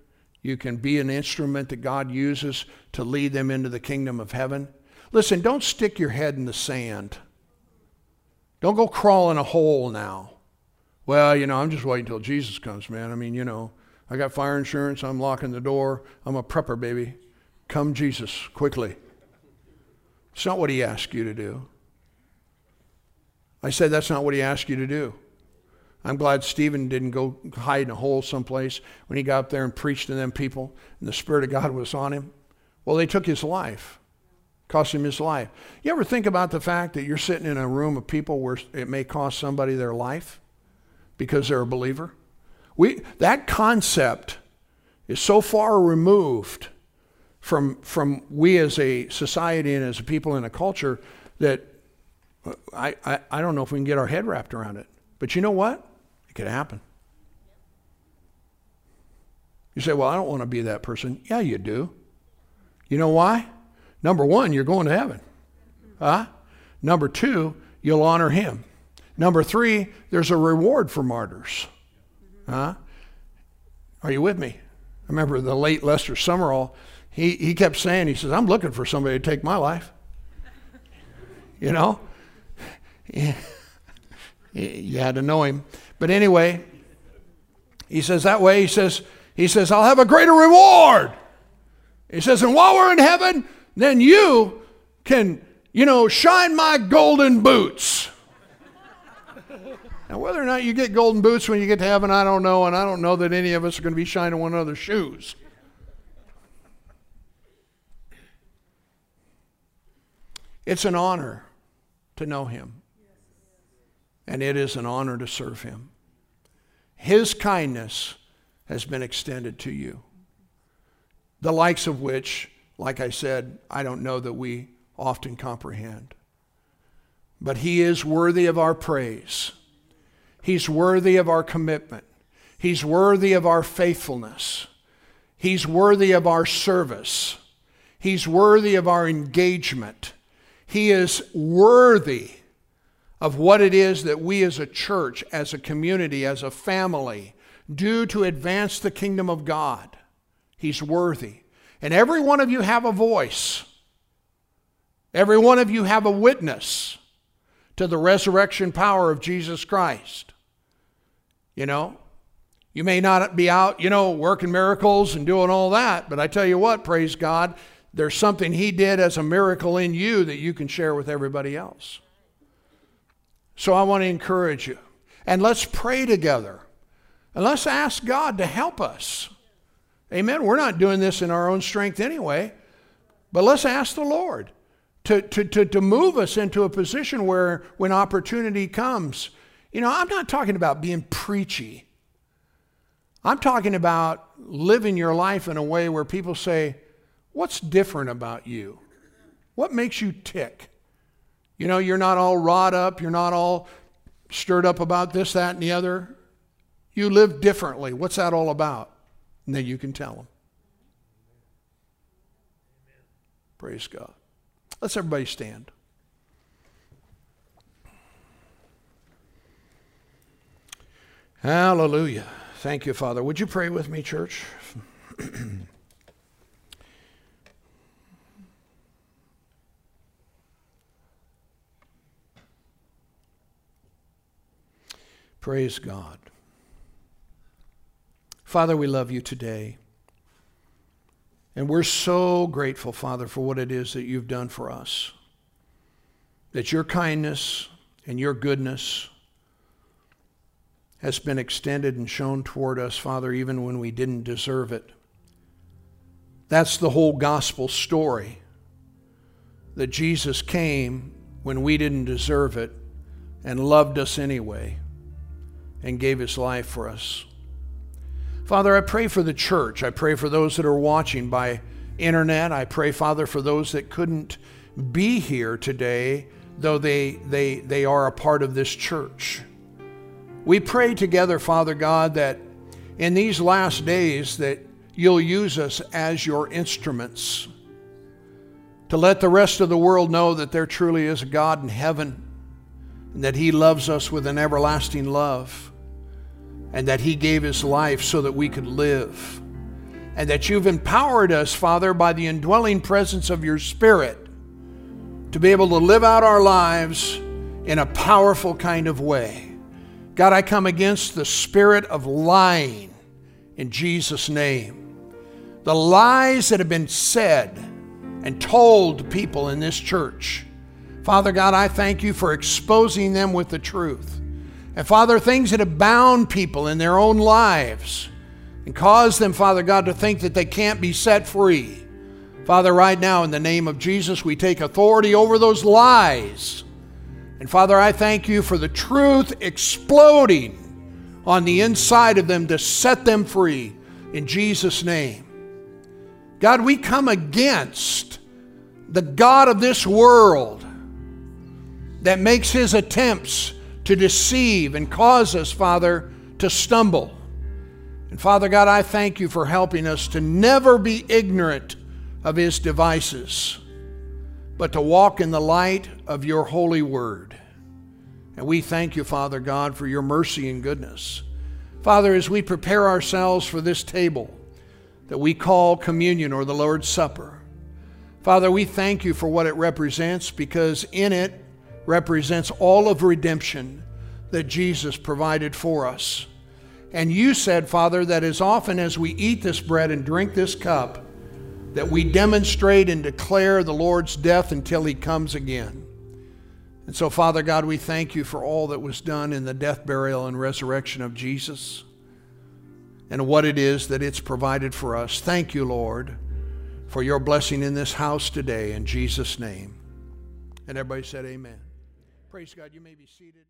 Speaker 2: You can be an instrument that God uses to lead them into the kingdom of heaven. Listen, don't stick your head in the sand. Don't go crawl in a hole now. Well, you know, I'm just waiting until Jesus comes, man. I mean, you know, I got fire insurance. I'm locking the door. I'm a prepper, baby. Come, Jesus, quickly. It's not what he asked you to do. I said that's not what he asked you to do. I'm glad Stephen didn't go hide in a hole someplace when he got up there and preached to them people and the Spirit of God was on him. Well, they took his life, cost him his life. You ever think about the fact that you're sitting in a room of people where it may cost somebody their life because they're a believer? We, that concept is so far removed from, from we as a society and as a people in a culture that I, I, I don't know if we can get our head wrapped around it. But you know what? It happen. You say, well, I don't want to be that person. Yeah, you do. You know why? Number one, you're going to heaven. Huh? Number two, you'll honor him. Number three, there's a reward for martyrs. Huh? Are you with me? I remember the late Lester Sumrall, he, he kept saying, he says, I'm looking for somebody to take my life. You know? you had to know him. But anyway, he says that way, he says, he says, I'll have a greater reward. He says, and while we're in heaven, then you can, you know, shine my golden boots. now, whether or not you get golden boots when you get to heaven, I don't know, and I don't know that any of us are going to be shining one another's shoes. It's an honor to know him and it is an honor to serve him. His kindness has been extended to you, the likes of which, like I said, I don't know that we often comprehend. But he is worthy of our praise. He's worthy of our commitment. He's worthy of our faithfulness. He's worthy of our service. He's worthy of our engagement. He is worthy of what it is that we as a church, as a community, as a family do to advance the kingdom of God. He's worthy. And every one of you have a voice. Every one of you have a witness to the resurrection power of Jesus Christ. You know, you may not be out, you know, working miracles and doing all that, but I tell you what, praise God, there's something He did as a miracle in you that you can share with everybody else. So I want to encourage you. And let's pray together. And let's ask God to help us. Amen. We're not doing this in our own strength anyway. But let's ask the Lord to, to, to, to move us into a position where when opportunity comes, you know, I'm not talking about being preachy. I'm talking about living your life in a way where people say, What's different about you? What makes you tick? You know, you're not all wrought up, you're not all stirred up about this, that, and the other. You live differently. What's that all about? And then you can tell them. Praise God. Let's everybody stand. Hallelujah. Thank you, Father. Would you pray with me, church? Praise God. Father, we love you today. And we're so grateful, Father, for what it is that you've done for us. That your kindness and your goodness has been extended and shown toward us, Father, even when we didn't deserve it. That's the whole gospel story. That Jesus came when we didn't deserve it and loved us anyway and gave his life for us. Father, I pray for the church. I pray for those that are watching by internet. I pray, Father, for those that couldn't be here today, though they, they, they are a part of this church. We pray together, Father God, that in these last days that you'll use us as your instruments to let the rest of the world know that there truly is a God in heaven and that He loves us with an everlasting love and that He gave His life so that we could live and that you've empowered us, Father, by the indwelling presence of your Spirit to be able to live out our lives in a powerful kind of way. God, I come against the spirit of lying in Jesus' name. The lies that have been said and told to people in this church. Father God, I thank you for exposing them with the truth. And Father, things that have bound people in their own lives and caused them, Father God, to think that they can't be set free. Father, right now, in the name of Jesus, we take authority over those lies. And Father, I thank you for the truth exploding on the inside of them to set them free in Jesus' name. God, we come against the God of this world that makes his attempts to deceive and cause us, Father, to stumble. And Father God, I thank you for helping us to never be ignorant of his devices, but to walk in the light of your holy word. And we thank you, Father God, for your mercy and goodness. Father, as we prepare ourselves for this table that we call communion or the Lord's Supper, Father, we thank you for what it represents because in it represents all of redemption that Jesus provided for us. And you said, Father, that as often as we eat this bread and drink this cup, that we demonstrate and declare the Lord's death until he comes again. And so, Father God, we thank you for all that was done in the death, burial, and resurrection of Jesus and what it is that it's provided for us. Thank you, Lord, for your blessing in this house today in Jesus' name. And everybody said, Amen. Praise God. You may be seated.